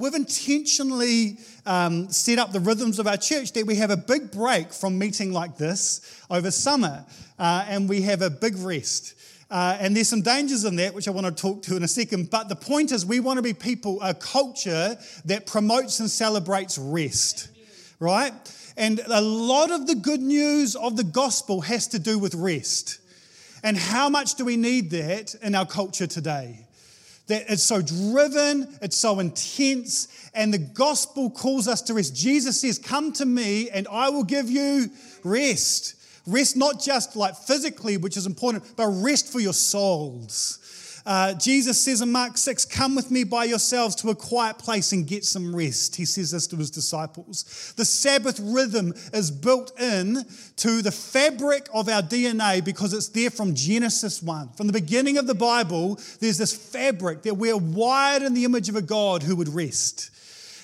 We've intentionally um, set up the rhythms of our church that we have a big break from meeting like this over summer uh, and we have a big rest. Uh, and there's some dangers in that, which I want to talk to in a second. But the point is, we want to be people, a culture that promotes and celebrates rest, right? And a lot of the good news of the gospel has to do with rest. And how much do we need that in our culture today? That it's so driven, it's so intense, and the gospel calls us to rest. Jesus says, Come to me and I will give you rest. Rest not just like physically, which is important, but rest for your souls. Uh, Jesus says in Mark 6, Come with me by yourselves to a quiet place and get some rest. He says this to his disciples. The Sabbath rhythm is built in to the fabric of our DNA because it's there from Genesis 1. From the beginning of the Bible, there's this fabric that we're wired in the image of a God who would rest.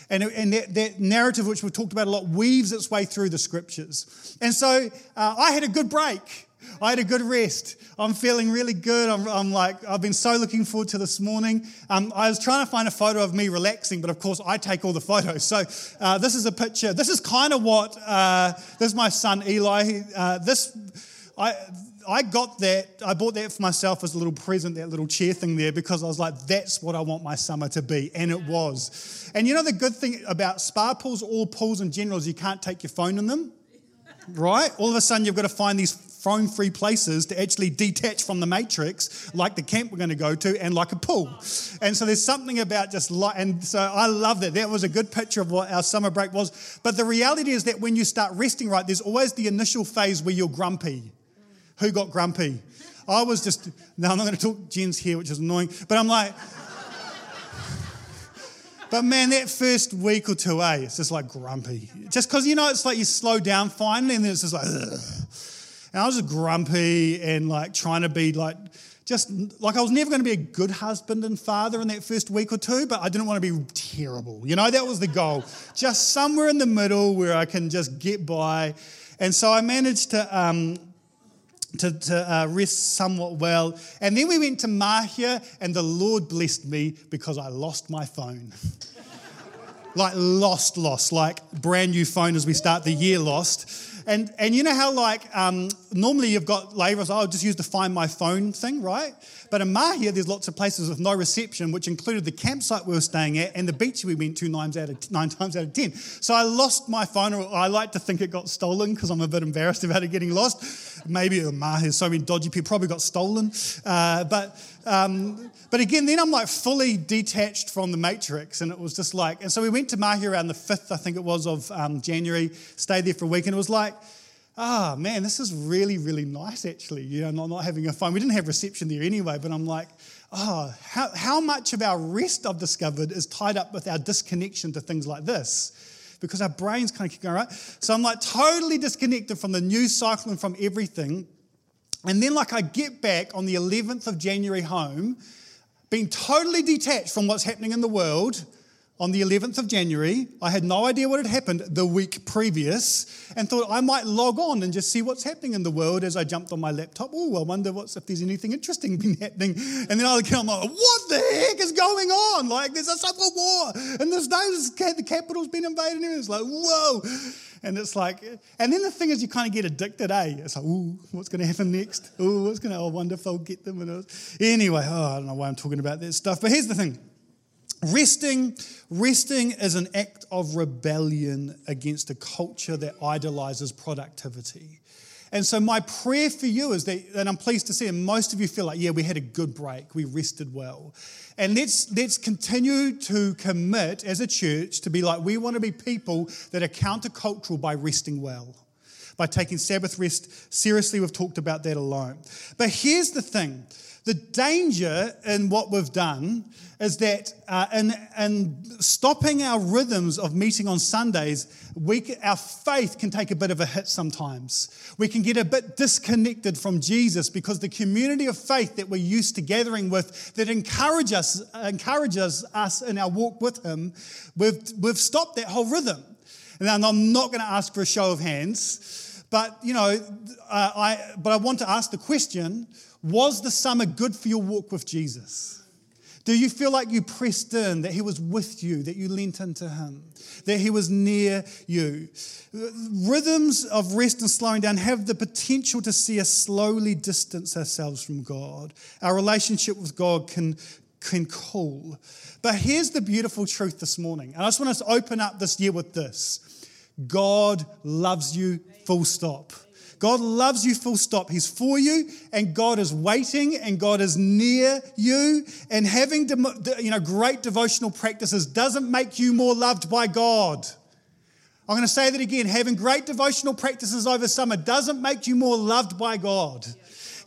And, and that, that, narrative, which we've talked about a lot, weaves its way through the scriptures. And so uh, I had a good break. I had a good rest. I'm feeling really good. I'm, I'm like, I've been so looking forward to this morning. Um, I was trying to find a photo of me relaxing, but of course, I take all the photos. So, uh, this is a picture. This is kind of what, uh, this is my son Eli. Uh, this, I, I got that, I bought that for myself as a little present, that little chair thing there, because I was like, that's what I want my summer to be. And it was. And you know, the good thing about spa pools, all pools in general, is you can't take your phone in them, right? All of a sudden, you've got to find these phone free places to actually detach from the matrix, like the camp we're going to go to, and like a pool. And so there's something about just like, and so I love that. That was a good picture of what our summer break was. But the reality is that when you start resting right, there's always the initial phase where you're grumpy. Who got grumpy? I was just, now I'm not going to talk Jen's here, which is annoying, but I'm like, but man, that first week or two, eh, it's just like grumpy. Just because, you know, it's like you slow down finally and then it's just like, Ugh. And I was just grumpy and like trying to be like, just like I was never going to be a good husband and father in that first week or two, but I didn't want to be terrible. You know, that was the goal. just somewhere in the middle where I can just get by. And so I managed to. Um, to, to uh, rest somewhat well. And then we went to Mahia, and the Lord blessed me because I lost my phone. like, lost, lost, like brand new phone as we start the year lost. And, and you know how, like, um, normally you've got labels, oh, I'll just use the find my phone thing, right? But in Mahia, there's lots of places with no reception, which included the campsite we were staying at and the beach we went to nine, out of, nine times out of 10. So I lost my phone, or I like to think it got stolen because I'm a bit embarrassed about it getting lost. Maybe Mahia, so many dodgy people, probably got stolen. Uh, but um, but again, then I'm like fully detached from the matrix, and it was just like, and so we went to Mahia around the 5th, I think it was, of um, January, stayed there for a week, and it was like, ah, oh, man, this is really, really nice actually, you know, not, not having a phone. We didn't have reception there anyway, but I'm like, oh, how, how much of our rest I've discovered is tied up with our disconnection to things like this because our brains kind of keep going, right? So I'm like totally disconnected from the news cycle and from everything. And then, like, I get back on the 11th of January home, being totally detached from what's happening in the world, on the 11th of January. I had no idea what had happened the week previous and thought I might log on and just see what's happening in the world as I jumped on my laptop. Oh, I wonder what's, if there's anything interesting been happening. And then I look I'm like, what the heck is going on? Like, there's a civil war and there's no, the capital's been invaded and It's like, whoa. And it's like, and then the thing is, you kind of get addicted, eh? It's like, ooh, what's going to happen next? Ooh, what's going to, oh, wonder if I'll get them. And anyway, oh, I don't know why I'm talking about that stuff. But here's the thing Resting, resting is an act of rebellion against a culture that idolizes productivity. And so, my prayer for you is that, and I'm pleased to see, and most of you feel like, yeah, we had a good break, we rested well. And let's, let's continue to commit as a church to be like, we want to be people that are countercultural by resting well, by taking Sabbath rest seriously. We've talked about that alone. But here's the thing the danger in what we've done is that uh, in, in stopping our rhythms of meeting on Sundays, we, our faith can take a bit of a hit sometimes. We can get a bit disconnected from Jesus because the community of faith that we're used to gathering with that encourage us, encourages us in our walk with Him, we've, we've stopped that whole rhythm. And I'm not going to ask for a show of hands, but you know, uh, I, but I want to ask the question was the summer good for your walk with Jesus? Do you feel like you pressed in, that He was with you, that you leant into Him, that He was near you? Rhythms of rest and slowing down have the potential to see us slowly distance ourselves from God. Our relationship with God can, can cool. But here's the beautiful truth this morning. And I just want us to open up this year with this God loves you, full stop. God loves you, full stop. He's for you, and God is waiting, and God is near you. And having you know, great devotional practices doesn't make you more loved by God. I'm going to say that again. Having great devotional practices over summer doesn't make you more loved by God.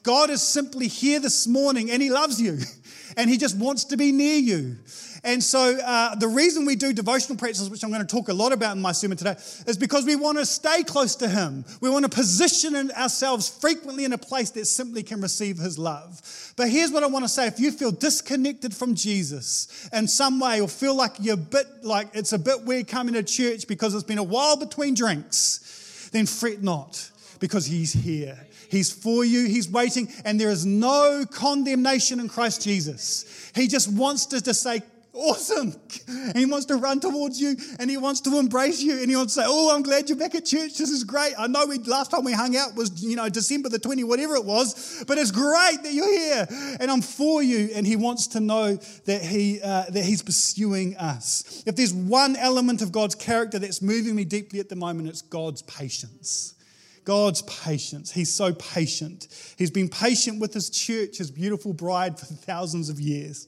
God is simply here this morning, and He loves you, and He just wants to be near you. And so, uh, the reason we do devotional practices, which I'm going to talk a lot about in my sermon today, is because we want to stay close to Him. We want to position ourselves frequently in a place that simply can receive His love. But here's what I want to say if you feel disconnected from Jesus in some way, or feel like you're a bit like it's a bit weird coming to church because it's been a while between drinks, then fret not because He's here. He's for you, He's waiting, and there is no condemnation in Christ Jesus. He just wants to, to say, awesome. And he wants to run towards you and he wants to embrace you and he wants to say, Oh, I'm glad you're back at church. This is great. I know we last time we hung out was, you know, December the 20, whatever it was, but it's great that you're here and I'm for you. And he wants to know that, he, uh, that he's pursuing us. If there's one element of God's character that's moving me deeply at the moment, it's God's patience. God's patience. He's so patient. He's been patient with his church, his beautiful bride, for thousands of years.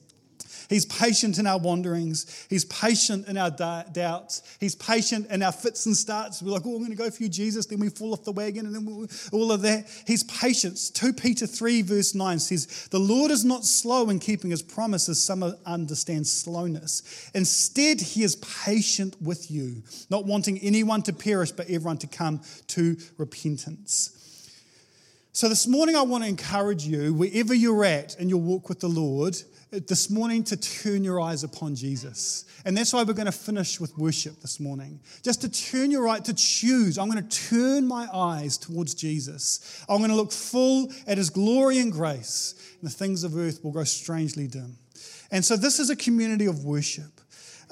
He's patient in our wanderings. He's patient in our doubts. He's patient in our fits and starts. We're like, oh, I'm going to go for you, Jesus. Then we fall off the wagon and then all of that. He's patient. 2 Peter 3, verse 9 says, The Lord is not slow in keeping his promises. Some understand slowness. Instead, he is patient with you, not wanting anyone to perish, but everyone to come to repentance. So, this morning, I want to encourage you, wherever you're at in your walk with the Lord, this morning to turn your eyes upon Jesus. And that's why we're going to finish with worship this morning. Just to turn your eye, to choose. I'm going to turn my eyes towards Jesus. I'm going to look full at his glory and grace, and the things of earth will grow strangely dim. And so, this is a community of worship.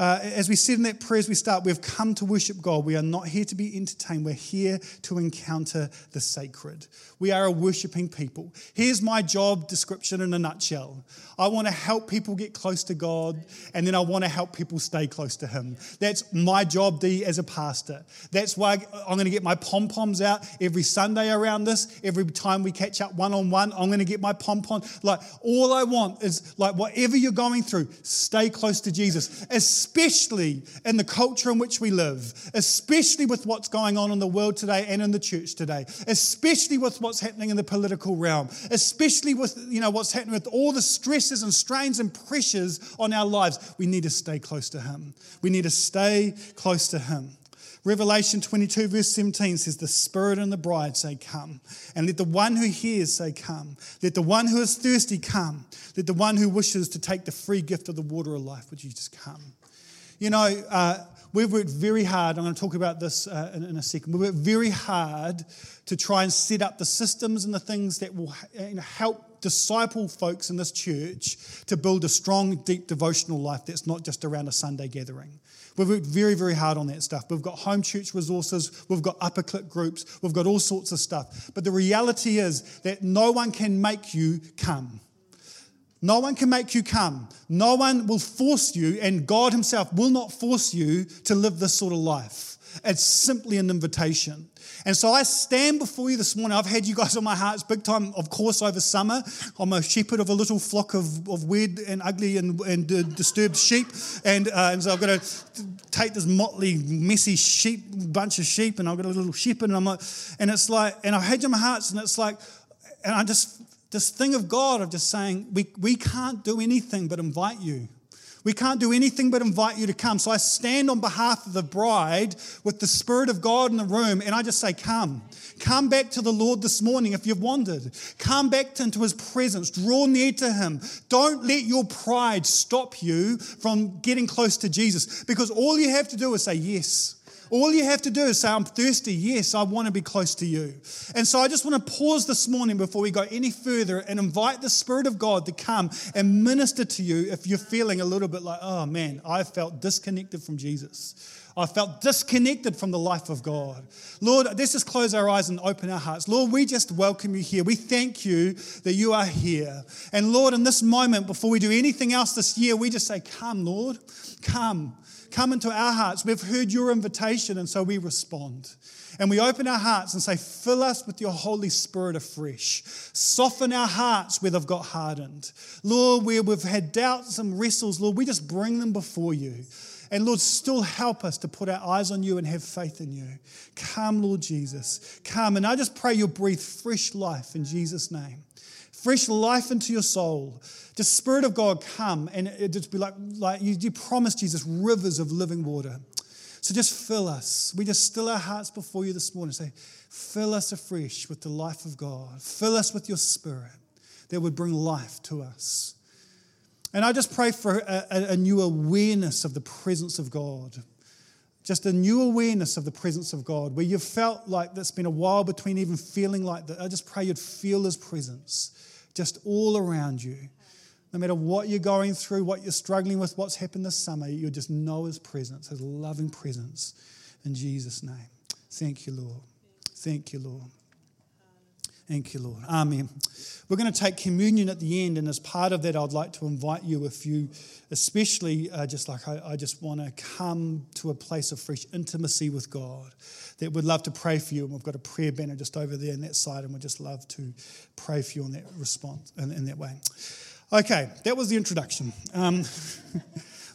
Uh, as we said in that prayer as we start, we've come to worship God. We are not here to be entertained. We're here to encounter the sacred. We are a worshiping people. Here's my job description in a nutshell I want to help people get close to God, and then I want to help people stay close to Him. That's my job, D, as a pastor. That's why I'm going to get my pom poms out every Sunday around this. Every time we catch up one on one, I'm going to get my pom pom. Like, all I want is, like, whatever you're going through, stay close to Jesus, especially in the culture in which we live, especially with what's going on in the world today and in the church today, especially with what's happening in the political realm, especially with you know what's happening with all the stresses and strains and pressures on our lives. We need to stay close to Him. We need to stay close to Him. Revelation 22, verse 17 says, The Spirit and the bride say, Come. And let the one who hears say, Come. Let the one who is thirsty come. Let the one who wishes to take the free gift of the water of life, would you just come? You know, uh, we've worked very hard. I'm going to talk about this uh, in, in, a second. We've worked very hard to try and set up the systems and the things that will you know, help disciple folks in this church to build a strong, deep devotional life that's not just around a Sunday gathering. We've worked very, very hard on that stuff. We've got home church resources, we've got upper click groups, we've got all sorts of stuff. But the reality is that no one can make you come. No one can make you come. No one will force you, and God Himself will not force you to live this sort of life. It's simply an invitation. And so I stand before you this morning. I've had you guys on my heart big time, of course, over summer. I'm a shepherd of a little flock of, of weird and ugly and, and uh, disturbed sheep. And, uh, and so I've got to take this motley, messy sheep, bunch of sheep, and I've got a little shepherd. And, I'm like, and it's like, and I've had you in my hearts, and it's like, and I just this thing of God of just saying, we, we can't do anything but invite you. We can't do anything but invite you to come. So I stand on behalf of the bride with the Spirit of God in the room and I just say, Come. Come back to the Lord this morning if you've wandered. Come back into His presence. Draw near to Him. Don't let your pride stop you from getting close to Jesus because all you have to do is say yes. All you have to do is say, I'm thirsty. Yes, I want to be close to you. And so I just want to pause this morning before we go any further and invite the Spirit of God to come and minister to you if you're feeling a little bit like, oh man, I felt disconnected from Jesus. I felt disconnected from the life of God. Lord, let's just close our eyes and open our hearts. Lord, we just welcome you here. We thank you that you are here. And Lord, in this moment, before we do anything else this year, we just say, Come, Lord, come. Come into our hearts. We've heard your invitation, and so we respond. And we open our hearts and say, Fill us with your Holy Spirit afresh. Soften our hearts where they've got hardened. Lord, where we've had doubts and wrestles, Lord, we just bring them before you. And Lord, still help us to put our eyes on you and have faith in you. Come, Lord Jesus. Come. And I just pray you'll breathe fresh life in Jesus' name. Fresh life into your soul. Just Spirit of God, come. And it just be like, like you, you promised Jesus rivers of living water. So just fill us. We just still our hearts before you this morning. Say, fill us afresh with the life of God. Fill us with your spirit that would bring life to us. And I just pray for a, a, new awareness of the presence of God. Just a new awareness of the presence of God, where you've felt like there's been a while between even feeling like that. I just pray you'd feel His presence just all around you. No matter what you're going through, what you're struggling with, what's happened this summer, you'll just know His presence, His loving presence. In Jesus' name. Thank you, Lord. Thank you, Lord. Thank you, Lord. Amen. We're going to take communion at the end, and as part of that, I'd like to invite you, if you, especially uh, just like I, I just want to come to a place of fresh intimacy with God, that we'd love to pray for you. And we've got a prayer banner just over there on that side, and we'd just love to pray for you on that response in, in that way. Okay, that was the introduction. Um,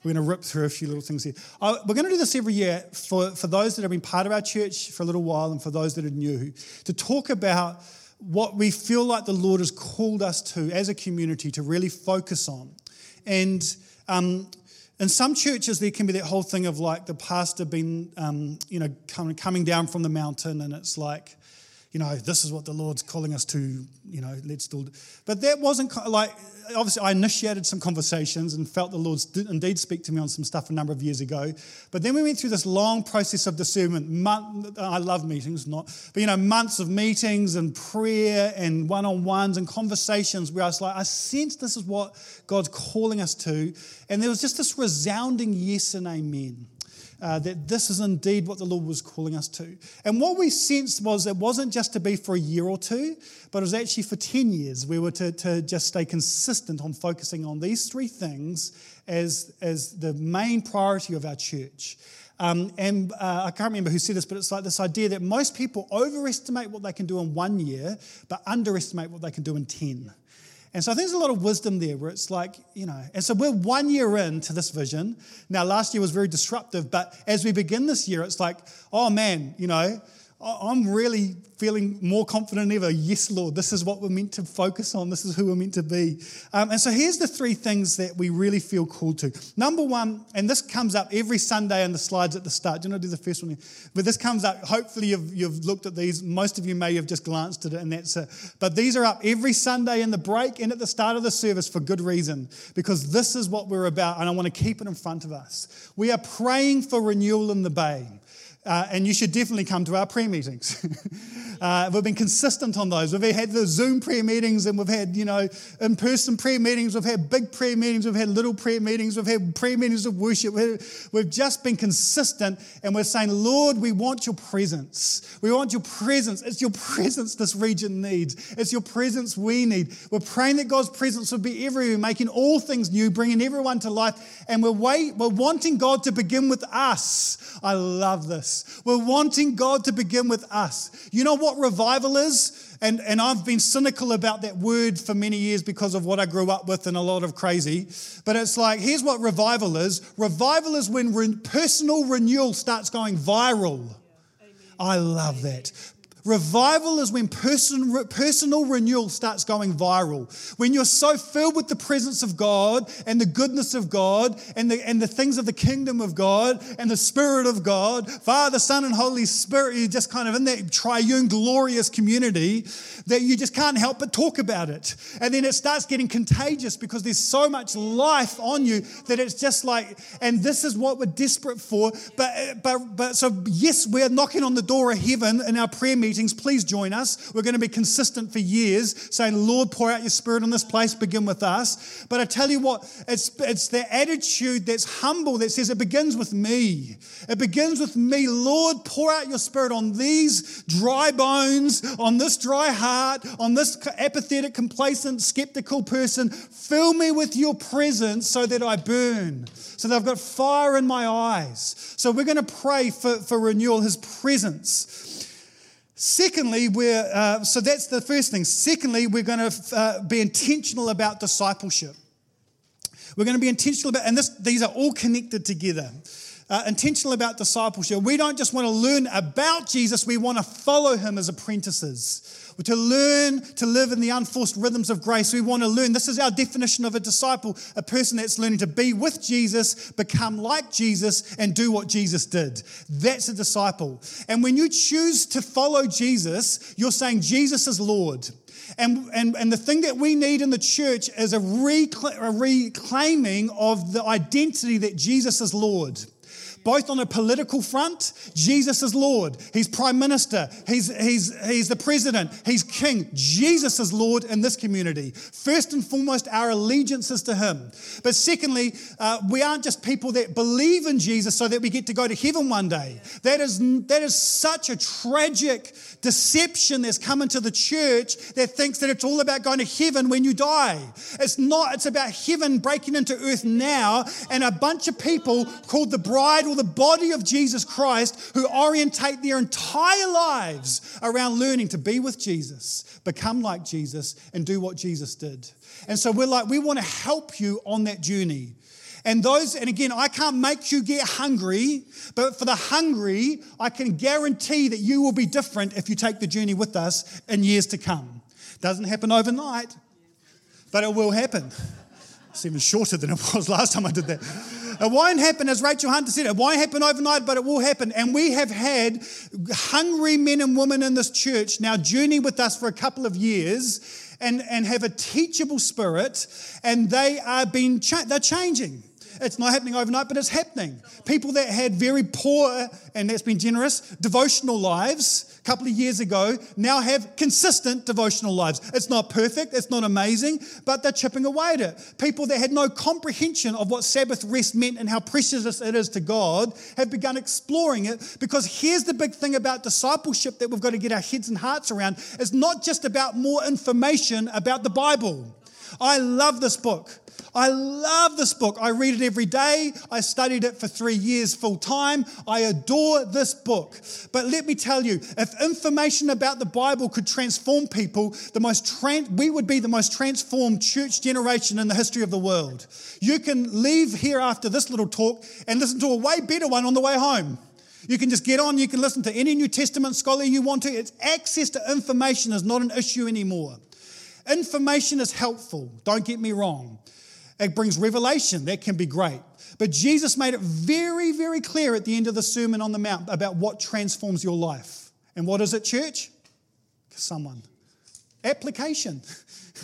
we're going to rip through a few little things here. Uh, we're going to do this every year for, for those that have been part of our church for a little while and for those that are new to talk about what we feel like the Lord has called us to as a community to really focus on. And um, in some churches, there can be that whole thing of like the pastor being, um, you know, coming, coming down from the mountain, and it's like, you know, this is what the Lord's calling us to, you know, let's do. But that wasn't like, obviously, I initiated some conversations and felt the Lord did indeed speak to me on some stuff a number of years ago. But then we went through this long process of discernment. Month, uh, I love meetings, not, but you know, months of meetings and prayer and one on ones and conversations where I was like, I sense this is what God's calling us to. And there was just this resounding yes and amen uh, that this is indeed what the Lord was calling us to. And what we sensed was it wasn't just to be for a year or two, but it was actually for 10 years. We were to, to just stay consistent on focusing on these three things as, as the main priority of our church. Um, and uh, I can't remember who said this, but it's like this idea that most people overestimate what they can do in one year, but underestimate what they can do in 10. And so I think there's a lot of wisdom there where it's like, you know, and so we're one year into this vision. Now, last year was very disruptive, but as we begin this year, it's like, oh man, you know, I'm really feeling more confident than ever. Yes, Lord, this is what we're meant to focus on. This is who we're meant to be. Um, and so here's the three things that we really feel called to. Number one, and this comes up every Sunday in the slides at the start. Do you know, do the first one? But this comes up. Hopefully, you've, you've looked at these. Most of you may have just glanced at it, and that's it. But these are up every Sunday in the break and at the start of the service for good reason, because this is what we're about, and I want to keep it in front of us. We are praying for renewal in the Bay. Uh, and you should definitely come to our prayer meetings. uh, we've been consistent on those. We've had the Zoom prayer meetings and we've had, you know, in person prayer meetings. We've had big prayer meetings. We've had little prayer meetings. We've had prayer meetings of worship. We've just been consistent and we're saying, Lord, we want your presence. We want your presence. It's your presence this region needs. It's your presence we need. We're praying that God's presence would be everywhere, making all things new, bringing everyone to life. And we're, wait, we're wanting God to begin with us. I love this. We're wanting God to begin with us. You know what revival is? And, and I've been cynical about that word for many years because of what I grew up with and a lot of crazy. But it's like, here's what revival is revival is when re- personal renewal starts going viral. I love that. Revival is when person, personal renewal starts going viral. When you're so filled with the presence of God and the goodness of God and the, and the things of the kingdom of God and the Spirit of God, Father, Son, and Holy Spirit, you're just kind of in that triune, glorious community that you just can't help but talk about it. And then it starts getting contagious because there's so much life on you that it's just like, and this is what we're desperate for. But, but, but so, yes, we're knocking on the door of heaven in our prayer meeting meetings, please join us. We're going to be consistent for years, saying, Lord, pour out your spirit on this place, begin with us. But I tell you what, it's, it's the attitude that's humble that says it begins with me. It begins with me. Lord, pour out your spirit on these dry bones, on this dry heart, on this apathetic, complacent, skeptical person. Fill me with your presence so that I burn, so that I've got fire in my eyes. So we're going to pray for, for renewal, his presence. Secondly, we're, uh, so that's the first thing. Secondly, we're going to uh, be intentional about discipleship. We're going to be intentional about, and this, these are all connected together. Uh, intentional about discipleship. We don't just want to learn about Jesus, we want to follow him as apprentices to learn to live in the unforced rhythms of grace. We want to learn. This is our definition of a disciple a person that's learning to be with Jesus, become like Jesus, and do what Jesus did. That's a disciple. And when you choose to follow Jesus, you're saying Jesus is Lord. And, and, and the thing that we need in the church is a, recla- a reclaiming of the identity that Jesus is Lord both on a political front, Jesus is Lord. He's prime minister. He's, he's, he's the president. He's king. Jesus is Lord in this community. First and foremost, our allegiance is to him. But secondly, uh, we aren't just people that believe in Jesus so that we get to go to heaven one day. That is, that is such a tragic deception that's come into the church that thinks that it's all about going to heaven when you die. It's not, it's about heaven breaking into earth now and a bunch of people called the bride the body of Jesus Christ who orientate their entire lives around learning to be with Jesus, become like Jesus, and do what Jesus did. And so we're like, we want to help you on that journey. And those, and again, I can't make you get hungry, but for the hungry, I can guarantee that you will be different if you take the journey with us in years to come. Doesn't happen overnight, but it will happen. It's even shorter than it was last time I did that. It won't happen, as Rachel Hunter said, it won't happen overnight, but it will happen. And we have had hungry men and women in this church now journey with us for a couple of years and, and have a teachable spirit, and they are being cha- they're changing. It's not happening overnight, but it's happening. People that had very poor, and that's been generous, devotional lives a couple of years ago now have consistent devotional lives. It's not perfect, it's not amazing, but they're chipping away at it. People that had no comprehension of what Sabbath rest meant and how precious it is to God have begun exploring it because here's the big thing about discipleship that we've got to get our heads and hearts around. It's not just about more information about the Bible. I love this book. I love this book. I read it every day. I studied it for three years full time. I adore this book. But let me tell you, if information about the Bible could transform people, the most tran- we would be the most transformed church generation in the history of the world. You can leave here after this little talk and listen to a way better one on the way home. You can just get on, you can listen to any New Testament scholar you want to. It's access to information is not an issue anymore. Information is helpful, don't get me wrong. It brings revelation. That can be great. But Jesus made it very, very clear at the end of the Sermon on the Mount about what transforms your life. And what is it, church? Someone. Application.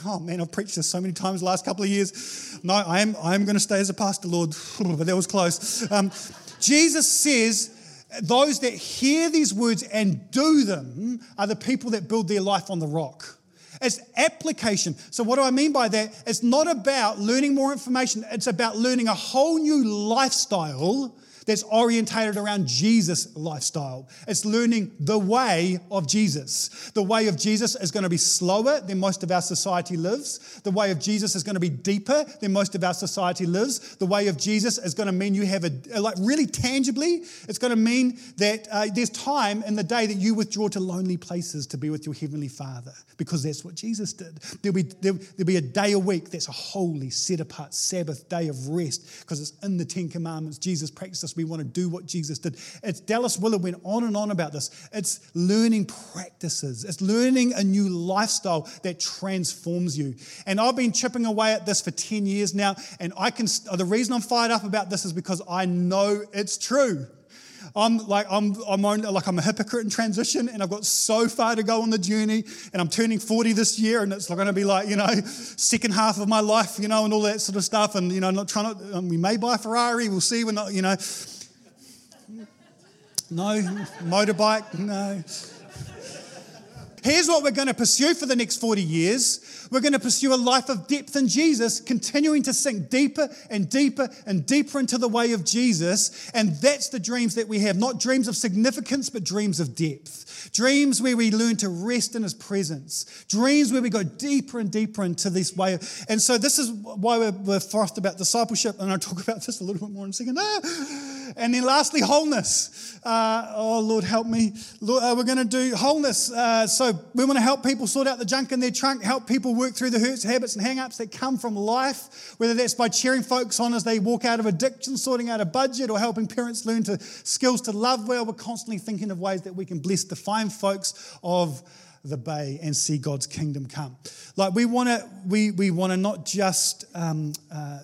Oh man, I've preached this so many times the last couple of years. No, I am, I am going to stay as a pastor, Lord. But that was close. Um, Jesus says, those that hear these words and do them are the people that build their life on the rock. It's application. So, what do I mean by that? It's not about learning more information, it's about learning a whole new lifestyle that's orientated around Jesus' lifestyle. It's learning the way of Jesus. The way of Jesus is going to be slower than most of our society lives. The way of Jesus is going to be deeper than most of our society lives. The way of Jesus is going to mean you have a, like really tangibly, it's going to mean that uh, there's time in the day that you withdraw to lonely places to be with your Heavenly Father because that's what Jesus did. There'll be, there'll, there'll be a day a week that's a holy, set apart Sabbath day of rest because it's in the Ten Commandments. Jesus practiced Jesus. We want to do what Jesus did. It's Dallas Willard went on and on about this. It's learning practices, it's learning a new lifestyle that transforms you. And I've been chipping away at this for 10 years now. And I can, the reason I'm fired up about this is because I know it's true. I'm like I'm I'm on, like I'm a hypocrite in transition, and I've got so far to go on the journey. And I'm turning 40 this year, and it's going to be like you know second half of my life, you know, and all that sort of stuff. And you know, not trying to. Um, we may buy a Ferrari. We'll see. We're not, you know. No motorbike. No. Here's what we're going to pursue for the next 40 years. We're going to pursue a life of depth in Jesus, continuing to sink deeper and deeper and deeper into the way of Jesus. And that's the dreams that we have not dreams of significance, but dreams of depth. Dreams where we learn to rest in His presence. Dreams where we go deeper and deeper into this way. And so, this is why we're, we're forced about discipleship. And I'll talk about this a little bit more in a second. Ah. And then lastly, wholeness. Uh, oh, Lord, help me. Lord, uh, we're going to do wholeness. Uh, so we want to help people sort out the junk in their trunk, help people work through the hurts, habits, and hang-ups that come from life, whether that's by cheering folks on as they walk out of addiction, sorting out a budget, or helping parents learn to skills to love well. We're constantly thinking of ways that we can bless the fine folks of the bay and see God's kingdom come. Like we want to, we, we want to not just um, uh,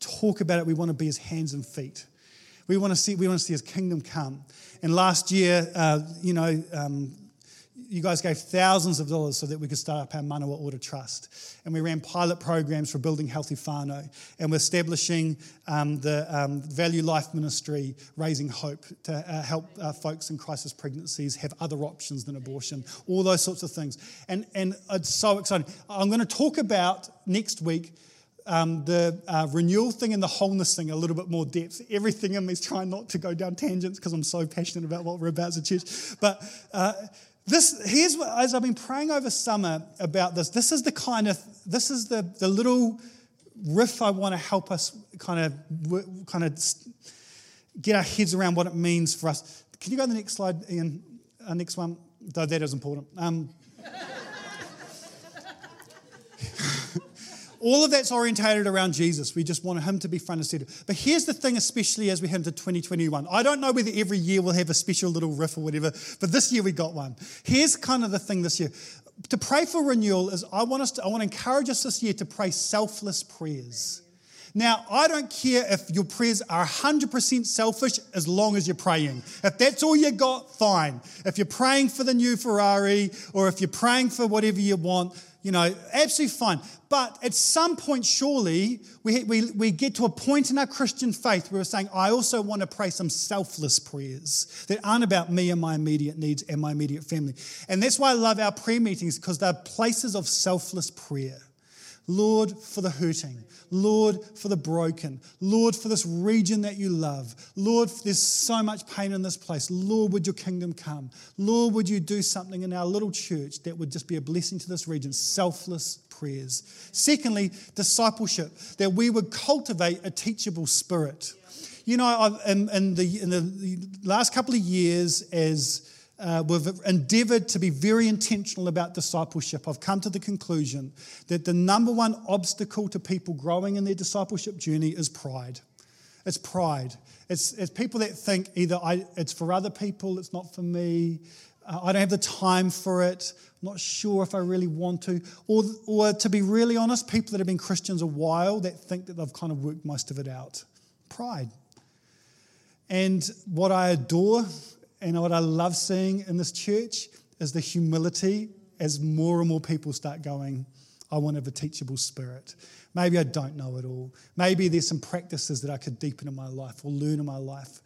talk about it, we want to be his hands and feet. We want to see, we want to see his kingdom come. And last year, uh, you know, um, you guys gave thousands of dollars so that we could start up our Manawa Order Trust. And we ran pilot programs for building healthy whānau. And we're establishing um, the um, Value Life Ministry, Raising Hope, to uh, help uh, folks in crisis pregnancies have other options than abortion, all those sorts of things. And, and it's so exciting. I'm going to talk about next week um, the uh, renewal thing and the wholeness thing a little bit more depth. Everything in me is trying not to go down tangents because I'm so passionate about what we're about as a church. But uh, this here's what, as I've been praying over summer about this. This is the kind of this is the the little riff I want to help us kind of kind of get our heads around what it means for us. Can you go to the next slide, Ian? Uh, next one. Though that is important. Um, all of that's orientated around Jesus. We just want him to be front and center. But here's the thing, especially as we head into 2021. I don't know whether every year we'll have a special little riff or whatever, but this year we got one. Here's kind of the thing this year. To pray for renewal is I want us to, I want to encourage us this year to pray selfless prayers. Now, I don't care if your prayers are 100% selfish as long as you're praying. If that's all you got, fine. If you're praying for the new Ferrari or if you're praying for whatever you want, you know, absolutely fine. But at some point, surely, we, we, we get to a point in our Christian faith where we're saying, I also want to pray some selfless prayers that aren't about me and my immediate needs and my immediate family. And that's why I love our prayer meetings because they're places of selfless prayer. Lord, for the hurting. Lord, for the broken. Lord, for this region that you love. Lord, there's so much pain in this place. Lord, would your kingdom come? Lord, would you do something in our little church that would just be a blessing to this region? Selfless prayers. Secondly, discipleship, that we would cultivate a teachable spirit. You know, in, in, the, in the last couple of years, as uh, we've endeavored to be very intentional about discipleship. I've come to the conclusion that the number one obstacle to people growing in their discipleship journey is pride. It's pride. It's, it's people that think either I, it's for other people, it's not for me, uh, I don't have the time for it, I'm not sure if I really want to. Or, or to be really honest, people that have been Christians a while that think that they've kind of worked most of it out. Pride. And what I adore and what I love seeing in this church is the humility as more and more people start going, I want to have a teachable spirit. Maybe I don't know it all. Maybe there's some practices that I could deepen in my life or learn in my life.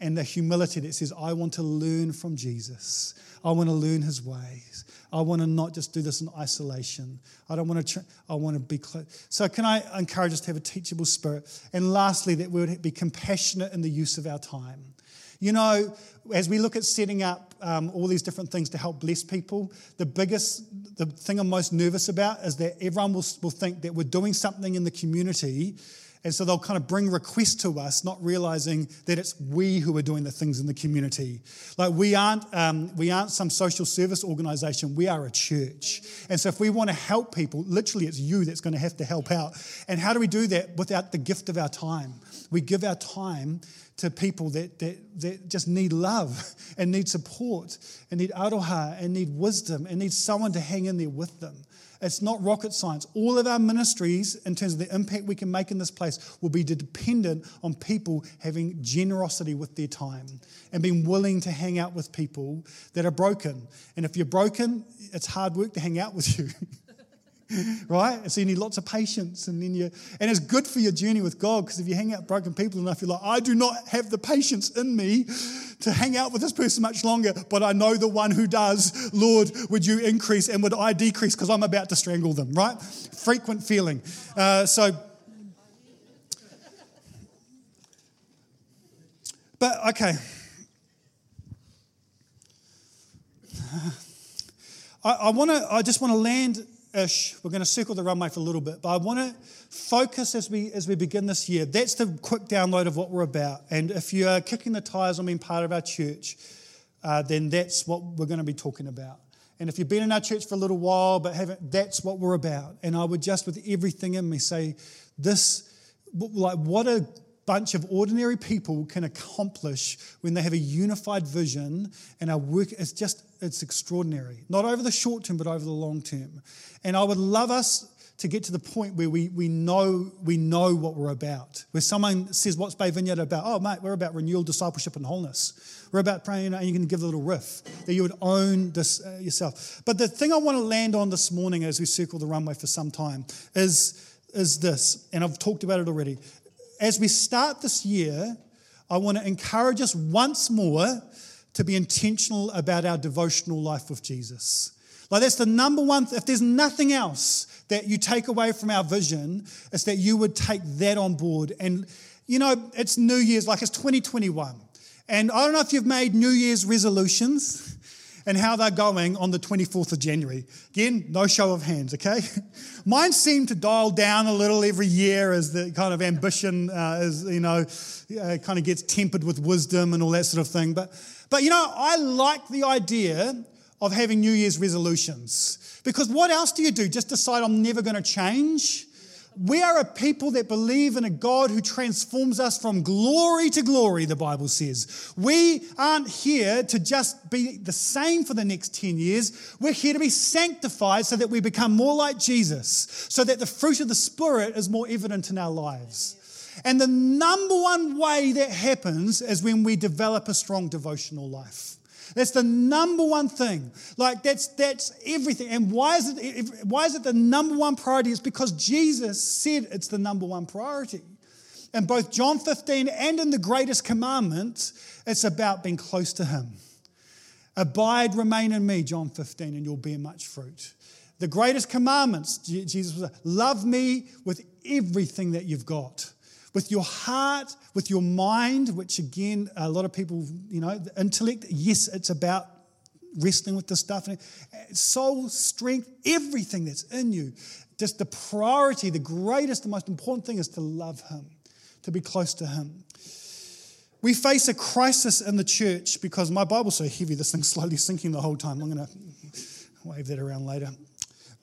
And the humility that says, I want to learn from Jesus. I want to learn his ways. I want to not just do this in isolation. I don't want to, I want to be close. So, can I encourage us to have a teachable spirit? And lastly, that we would be compassionate in the use of our time. You know, as we look at setting up um, all these different things to help bless people, the biggest, the thing I'm most nervous about is that everyone will, will think that we're doing something in the community And so they'll kind of bring requests to us, not realizing that it's we who are doing the things in the community. Like we aren't, um, we aren't some social service organization, we are a church. And so if we want to help people, literally it's you that's going to have to help out. And how do we do that without the gift of our time? We give our time to people that, that, that just need love and need support and need aroha and need wisdom and need someone to hang in there with them. It's not rocket science. All of our ministries, in terms of the impact we can make in this place, will be dependent on people having generosity with their time and being willing to hang out with people that are broken. And if you're broken, it's hard work to hang out with you. right? So you need lots of patience, and then you, and it's good for your journey with God because if you hang out with broken people enough, you're like, I do not have the patience in me to hang out with this person much longer, but I know the one who does. Lord, would you increase and would I decrease because I'm about to strangle them, right? Frequent feeling. Uh, so, but okay. I, I want to. I just want to land ish. We're going to circle the runway for a little bit, but I want to focus as we as we begin this year. That's the quick download of what we're about. And if you are kicking the tires on being part of our church, uh, then that's what we're going to be talking about. And if you've been in our church for a little while but haven't, that's what we're about. And I would just, with everything in me, say, this, like, what a bunch of ordinary people can accomplish when they have a unified vision and our work is just it's extraordinary. Not over the short term but over the long term. And i would love us to get to the point where we, we know we know what we're about. Where someone says what's bay vineyard about? Oh mate we're about renewal discipleship and wholeness. We're about praying and you can give a little riff that you would own this uh, yourself? But the thing i want to land on this morning as we circle the runway for some time is is this, and I've talked about it already, as we start this year, I want to encourage us once more to be intentional about our devotional life with Jesus. Like, that's the number one, if there's nothing else that you take away from our vision, it's that you would take that on board. And, you know, it's New Year's, like it's 2021. And I don't know if you've made New Year's resolutions and how they're going on the 24th of January. Again, no show of hands, okay? Mine seem to dial down a little every year as the kind of ambition uh, is, you know, uh, kind of gets tempered with wisdom and all that sort of thing. But, but, you know, I like the idea of having New Year's resolutions because what else do you do? Just decide I'm never going to change? We are a people that believe in a God who transforms us from glory to glory, the Bible says. We aren't here to just be the same for the next 10 years. We're here to be sanctified so that we become more like Jesus, so that the fruit of the Spirit is more evident in our lives. And the number one way that happens is when we develop a strong devotional life. That's the number one thing. Like that's that's everything. And why is it why is it the number one priority? It's because Jesus said it's the number one priority. And both John 15 and in the greatest commandment, it's about being close to him. Abide, remain in me, John 15, and you'll bear much fruit. The greatest commandments, Jesus was, love me with everything that you've got with your heart, with your mind, which again, a lot of people, you know, intellect, yes, it's about wrestling with the stuff. Soul, strength, everything that's in you. Just the priority, the greatest, the most important thing is to love Him, to be close to Him. We face a crisis in the church because my Bible's so heavy, this thing's slowly sinking the whole time. I'm going to wave that around later.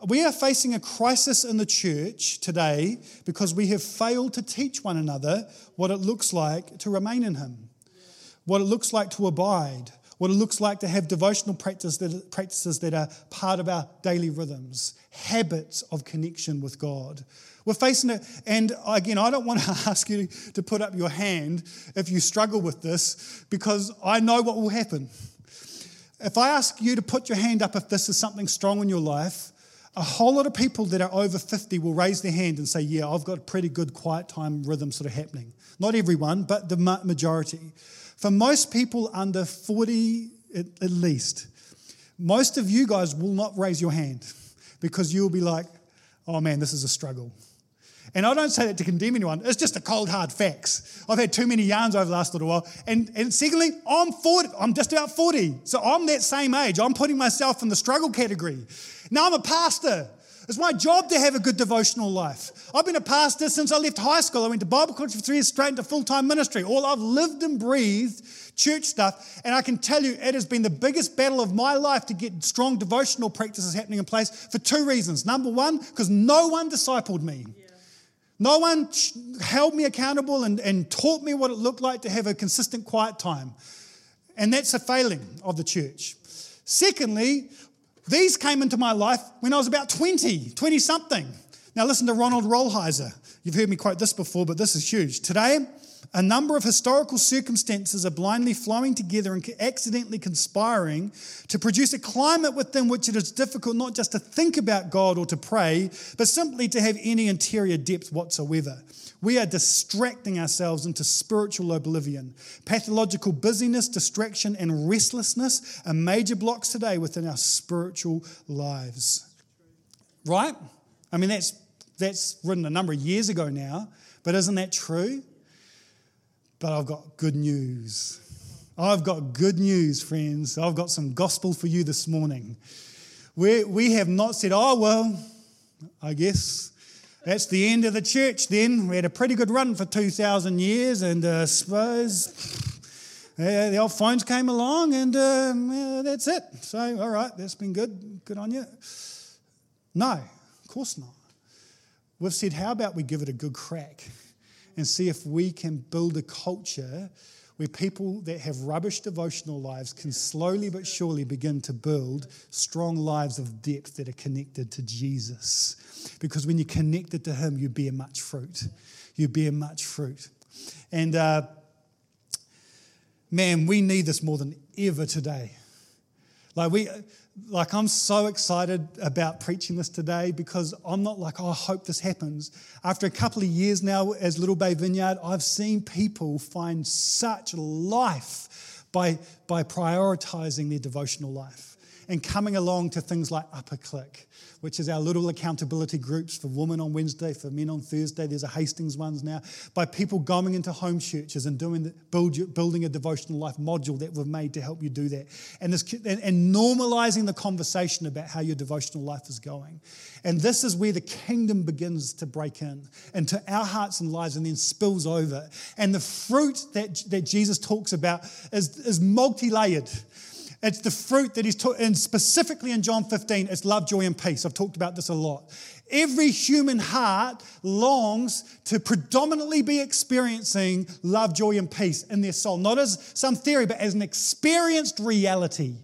We are facing a crisis in the church today because we have failed to teach one another what it looks like to remain in Him, what it looks like to abide, what it looks like to have devotional practices that are part of our daily rhythms, habits of connection with God. We're facing it, and again, I don't want to ask you to put up your hand if you struggle with this because I know what will happen. If I ask you to put your hand up if this is something strong in your life, a whole lot of people that are over 50 will raise their hand and say, Yeah, I've got a pretty good quiet time rhythm sort of happening. Not everyone, but the majority. For most people under 40 at, least, most of you guys will not raise your hand because you'll be like, Oh man, this is a struggle. And I don't say that to condemn anyone, it's just a cold, hard facts. I've had too many yarns over the last little while. And, and secondly, I'm 40, I'm just about 40. So I'm that same age. I'm putting myself in the struggle category. Now I'm a pastor. It's my job to have a good devotional life. I've been a pastor since I left high school. I went to Bible college for three years, straight into full time ministry. All I've lived and breathed church stuff. And I can tell you, it has been the biggest battle of my life to get strong devotional practices happening in place for two reasons. Number one, because no one discipled me. Yeah. No one held me accountable and, and taught me what it looked like to have a consistent quiet time. And that's a failing of the church. Secondly, these came into my life when I was about 20, 20 something. Now, listen to Ronald Rolheiser. You've heard me quote this before, but this is huge. Today, a number of historical circumstances are blindly flowing together and accidentally conspiring to produce a climate within which it is difficult not just to think about God or to pray, but simply to have any interior depth whatsoever. We are distracting ourselves into spiritual oblivion. Pathological busyness, distraction, and restlessness are major blocks today within our spiritual lives. Right? I mean, that's, that's written a number of years ago now, but isn't that true? But I've got good news. I've got good news, friends. I've got some gospel for you this morning. We, we have not said, oh, well, I guess that's the end of the church then. We had a pretty good run for 2,000 years, and uh, suppose uh, the old phones came along, and uh, that's it. So, all right, that's been good. Good on you. No, of course not. We've said, how about we give it a good crack and see if we can build a culture where people that have rubbish devotional lives can slowly but surely begin to build strong lives of depth that are connected to Jesus. Because when you're connected to Him, you bear much fruit. You bear much fruit. And uh, man, we need this more than ever today. Like we, like I'm so excited about preaching this today because I'm not like, oh, I hope this happens. After a couple of years now as Little Bay Vineyard, I've seen people find such life by, by prioritizing their devotional life and coming along to things like Upper Click which is our little accountability groups for women on Wednesday, for men on Thursday. There's a Hastings ones now. By people going into home churches and doing the, build, building a devotional life module that we've made to help you do that. And, this, and, and normalizing the conversation about how your devotional life is going. And this is where the kingdom begins to break in into our hearts and lives and then spills over. And the fruit that, that Jesus talks about is, is multi layered. It's the fruit that he's taught, and specifically in John 15, it's love, joy, and peace. I've talked about this a lot. Every human heart longs to predominantly be experiencing love, joy, and peace in their soul, not as some theory, but as an experienced reality.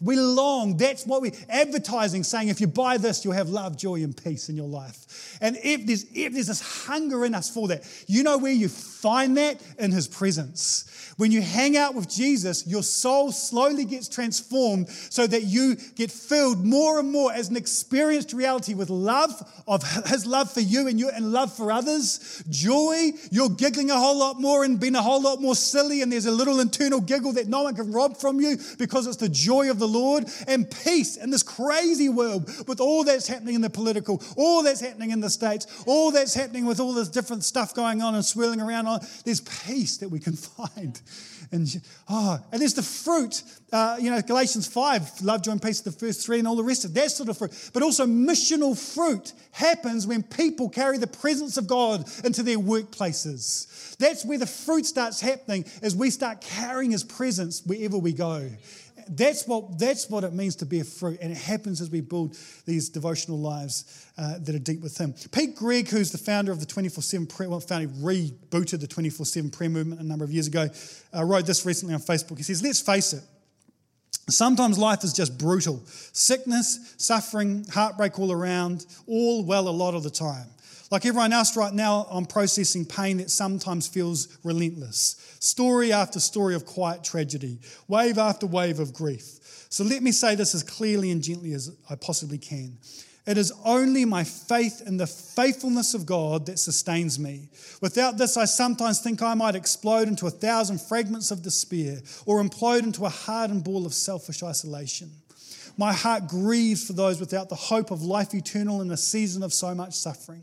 We long, that's what we advertising saying if you buy this, you'll have love, joy, and peace in your life. And if there's if there's this hunger in us for that, you know where you find that? In his presence. When you hang out with Jesus, your soul slowly gets transformed so that you get filled more and more as an experienced reality with love of his love for you and you and love for others. Joy, you're giggling a whole lot more and being a whole lot more silly, and there's a little internal giggle that no one can rob from you because it's the joy of the Lord. And peace in this crazy world with all that's happening in the political, all that's happening in the states, all that's happening with all this different stuff going on and swirling around on, there's peace that we can find and oh, and there's the fruit. Uh, you know, Galatians 5, love, joy, and peace, the first three, and all the rest of that sort of fruit. But also, missional fruit happens when people carry the presence of God into their workplaces. That's where the fruit starts happening, as we start carrying His presence wherever we go that's what, that's what it means to bear fruit. And it happens as we build these devotional lives uh, that are deep with Him. Pete Greig, who's the founder of the 24 7 prayer, well, found, he rebooted the 24 7 prayer movement a number of years ago, uh, wrote this recently on Facebook. He says, Let's face it. Sometimes life is just brutal. Sickness, suffering, heartbreak all around, all well a lot of the time. Like everyone else right now, I'm processing pain that sometimes feels relentless. Story after story of quiet tragedy, wave after wave of grief. So let me say this as clearly and gently as I possibly can. It is only my faith in the faithfulness of God that sustains me. Without this, I sometimes think I might explode into a thousand fragments of despair or implode into a hardened ball of selfish isolation. My heart grieves for those without the hope of life eternal in a season of so much suffering.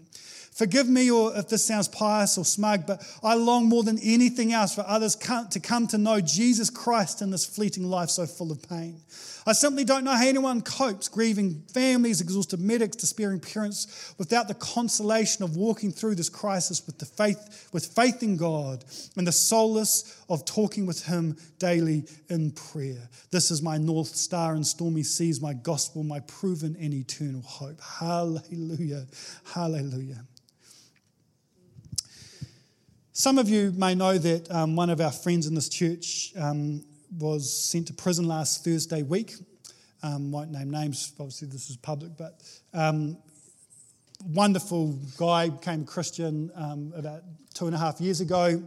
Forgive me or if this sounds pious or smug, but I long more than anything else for others to come to know Jesus Christ in this fleeting life so full of pain. I simply don't know how anyone copes, grieving families, exhausted medics, despairing parents, without the consolation of walking through this crisis with the faith, with faith in God and the solace of talking with Him daily in prayer. This is my north star in stormy seas, my gospel, my proven and eternal hope. Hallelujah. Hallelujah. Some of you may know that um, one of our friends in this church um, was sent to prison last Thursday week. Um, won't name names, obviously, this is public, but um, wonderful guy, became Christian um, about two and a half years ago,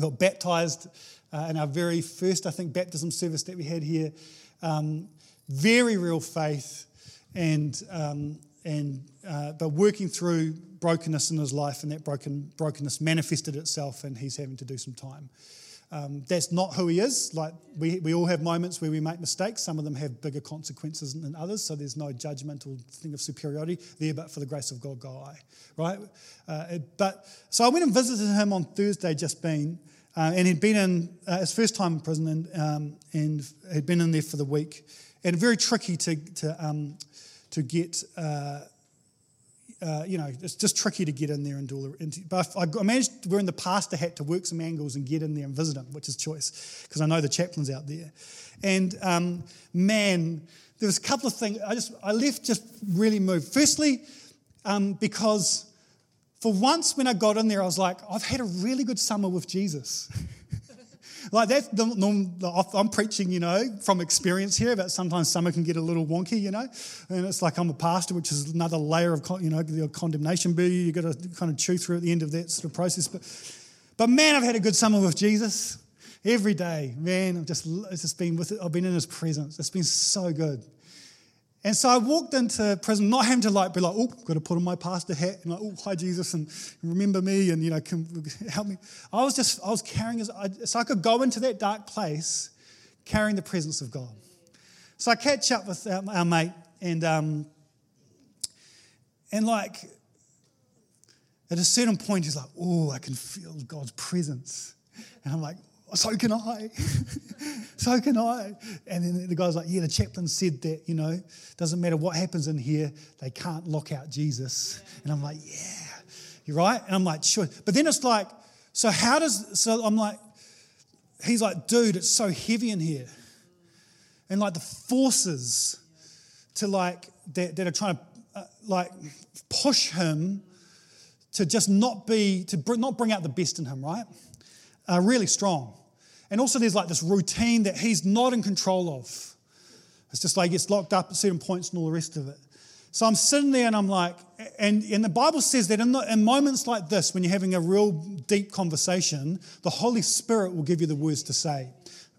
got baptized uh, in our very first, I think, baptism service that we had here. Um, very real faith, and, um, and uh, but working through brokenness in his life, and that broken, brokenness manifested itself, and he's having to do some time. Um, that's not who he is. Like we, we all have moments where we make mistakes. Some of them have bigger consequences than others. So there's no judgmental thing of superiority there, but for the grace of God, go I. Right? Uh, but so I went and visited him on Thursday, just been, uh, and he'd been in uh, his first time in prison, and, um, and had been in there for the week, and very tricky to to um, to get. Uh, you know, it's just tricky to get in there and do all But I, managed wearing the pastor hat to work some angles and get in there and visit him, which is choice, because I know the chaplain's out there. And um, man, there was a couple of things. I just I left just really moved. Firstly, um, because for once when I got in there, I was like, I've had a really good summer with Jesus. Like that's the, the, I'm preaching, you know, from experience here, but sometimes summer can get a little wonky, you know. And it's like I'm a pastor, which is another layer of, you know, the condemnation boo. You've got to kind of chew through at the end of that sort of process. But, but man, I've had a good summer with Jesus every day. Man, I've just, it's just been with it. I've been in his presence. It's been so good. And so I walked into prison, not having to like be like, oh, got to put on my pastor hat and like, oh, hi Jesus, and remember me, and you know, can help me. I was just, I was carrying, so I could go into that dark place carrying the presence of God. So I catch up with our, our mate, and um, and like at a certain point, he's like, oh, I can feel God's presence, and I'm like, so can I. so can I. And then the guy's like, yeah, the chaplain said that, you know, doesn't matter what happens in here, they can't lock out Jesus. And I'm like, yeah, you're right. And I'm like, sure. But then it's like, so how does, so I'm like, he's like, dude, it's so heavy in here. And like the forces to like, that, that are trying to uh, like push him to just not be, to br- not bring out the best in him, right? Are really strong. And also, there's like this routine that he's not in control of. It's just like he gets locked up at certain points and all the rest of it. So I'm sitting there and I'm like, and, and the Bible says that in, the, in moments like this, when you're having a real deep conversation, the Holy Spirit will give you the words to say,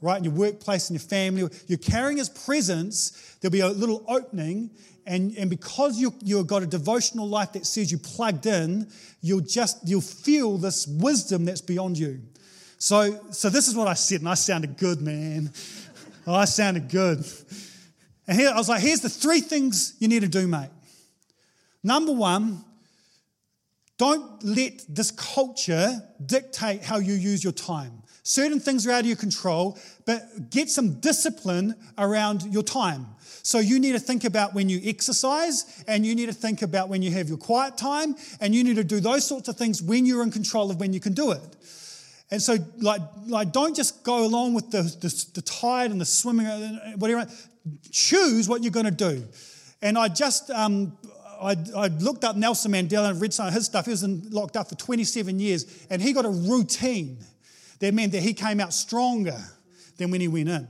right? In your workplace, in your family, you're carrying His presence, there'll be a little opening, and, and because you, you've got a devotional life that says you plugged in, you'll just, you'll feel this wisdom that's beyond you. So, so this is what I said, and I sounded good, man. Oh, I sounded good. And here I was like, here's the three things you need to do, mate. Number one, don't let this culture dictate how you use your time. Certain things are out of your control, but get some discipline around your time. So you need to think about when you exercise, and you need to think about when you have your quiet time, and you need to do those sorts of things when you're in control of when you can do it. And so, like, like don't just go along with the, the, the tide and the swimming, whatever. Choose what you're going to do. And I just, um, I, I, looked up Nelson Mandela and read some of his stuff. He was in, locked up for 27 years, and he got a routine that meant that he came out stronger than when he went in.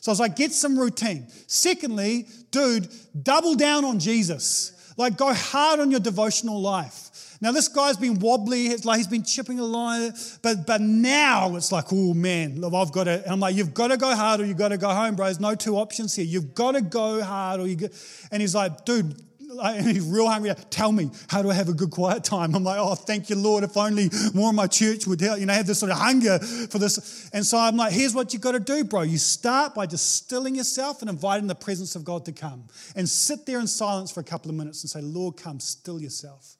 So I was like, get some routine. Secondly, dude, double down on Jesus. Like, go hard on your devotional life. Now this guy's been wobbly, it's like he's been chipping along, but but now it's like, oh man, I've got to. I'm like, you've got to go hard or you've got to go home, bro. There's no two options here. You've got to go hard or you. Get, and he's like, dude, and he's real hungry. Tell me, how do I have a good quiet time? I'm like, oh, thank you, Lord. If only more of my church would, help, you know, have this sort of hunger for this. And so I'm like, here's what you got to do, bro. You start by just stilling yourself and inviting the presence of God to come, and sit there in silence for a couple of minutes and say, Lord, come, still yourself.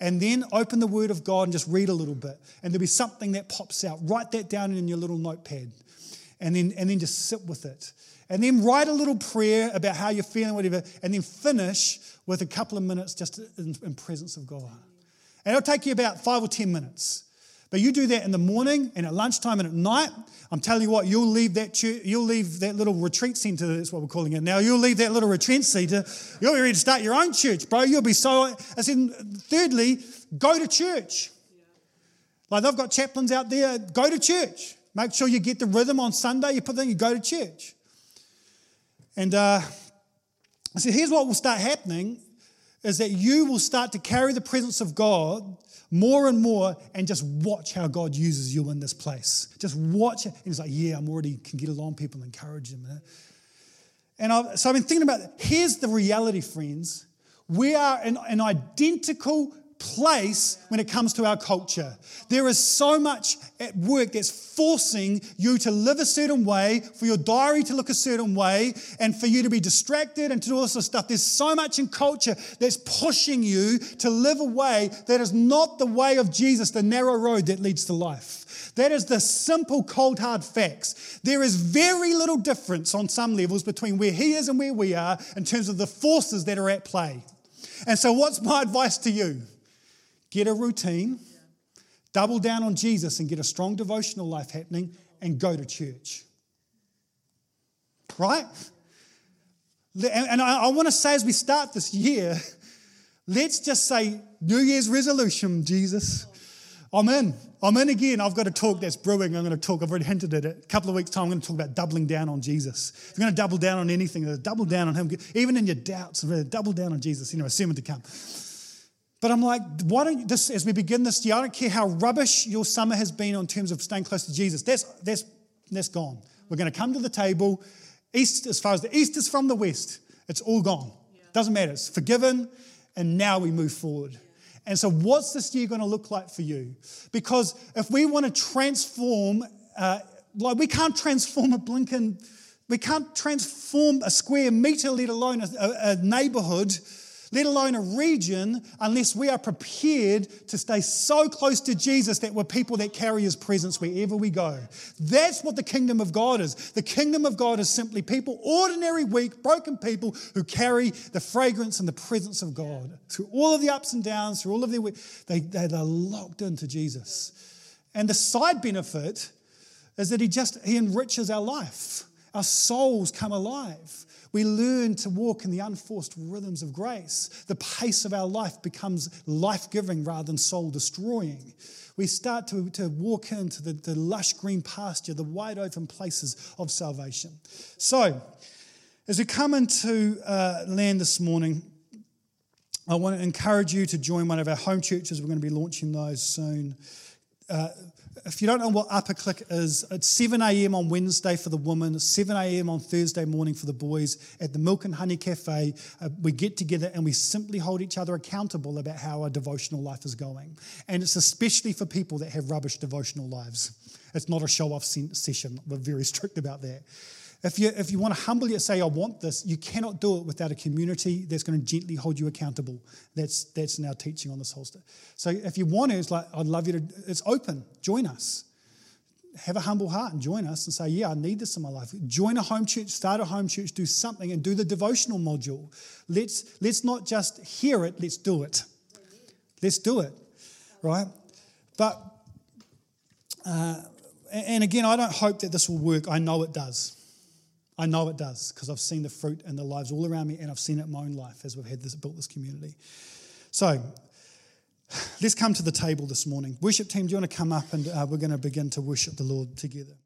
And then open the Word of God and just read a little bit. And there'll be something that pops out. Write that down in your little notepad, and then and then just sit with it. And then write a little prayer about how you're feeling, whatever, and then finish with a couple of minutes just in, in presence of God. And it'll take you about five or ten minutes. But you do that in the morning and at lunchtime and at night. I'm telling you what, you'll leave that church, you'll leave that little retreat center. That's what we're calling it now. You'll leave that little retreat center. You'll be ready to start your own church, bro. You'll be so. I said, thirdly, go to church. Like they've got chaplains out there. Go to church. Make sure you get the rhythm on Sunday. You put them. You go to church. And uh, I said, here's what will start happening: is that you will start to carry the presence of God more and more and just watch how God uses you in this place. Just watch it. And he's like, yeah, I'm already can get along people, encourage them. And I, so I've been thinking about, here's the reality, friends. We are in an identical place when it comes to our culture. There is so much at work that's forcing you to live a certain way, for your diary to look a certain way, and for you to be distracted and to do all this stuff. There's so much in culture that's pushing you to live a way that is not the way of Jesus, the narrow road that leads to life. That is the simple, cold, hard facts. There is very little difference on some levels between where he is and where we are in terms of the forces that are at play. And so, what's my advice to you? Get a routine, double down on Jesus and get a strong devotional life happening, and go to church. Right? And I want to say as we start this year, let's just say New Year's resolution, Jesus. I'm in. I'm in again. I've got a talk that's brewing. I'm going to talk. I've already hinted at it. A couple of weeks' time, I'm going to talk about doubling down on Jesus. If you're going to double down on anything, uh, double down on Him. Even in your doubts, double down on Jesus. You know, a sermon to come. But I'm like, why don't you, this, as we begin this year, I don't care how rubbish your summer has been in terms of staying close to Jesus. That's, that's, that's gone. We're going to come to the table. East, as far as the east is from the west, it's all gone. Yeah. Doesn't matter. It's forgiven, and now we move forward. Yeah. And so, what's this year going to look like for you? Because if we want to transform, uh, like we can't transform a blinking, we can't transform a square meter, let alone a, a neighborhood let alone a region, unless we are prepared to stay so close to Jesus that we're people that carry his presence wherever we go. That's what the kingdom of God is. The kingdom of God is simply people, ordinary, weak, broken people who carry the fragrance and the presence of God. Through all of the ups and downs, through all of their, they, they're locked into Jesus. And the side benefit is that he just, he enriches our life. Our souls come alive. We learn to walk in the unforced rhythms of grace. The pace of our life becomes life giving rather than soul destroying. We start to, to walk into the, the lush green pasture, the wide open places of salvation. So, as we come into uh, land this morning, I want to encourage you to join one of our home churches. We're going to be launching those soon. Uh, if you don't know what Upper Click is, it's 7 a.m. on Wednesday for the women, 7 a.m. on Thursday morning for the boys at the Milk and Honey Cafe. Uh, we get together and we simply hold each other accountable about how our devotional life is going. And it's especially for people that have rubbish devotional lives. It's not a show off session. We're very strict about that. If you, if you want to humbly say, I want this, you cannot do it without a community that's going to gently hold you accountable. That's, that's now teaching on this holster. So if you want to, it's like, I'd love you to, it's open. Join us. Have a humble heart and join us and say, Yeah, I need this in my life. Join a home church, start a home church, do something and do the devotional module. Let's, let's not just hear it, let's do it. Let's do it, right? But, uh, and again, I don't hope that this will work. I know it does. I know it does because I've seen the fruit in the lives all around me and I've seen it in my own life as we've had this, built this community. So let's come to the table this morning. Worship team, do you want to come up and uh, we're going to begin to worship the Lord together?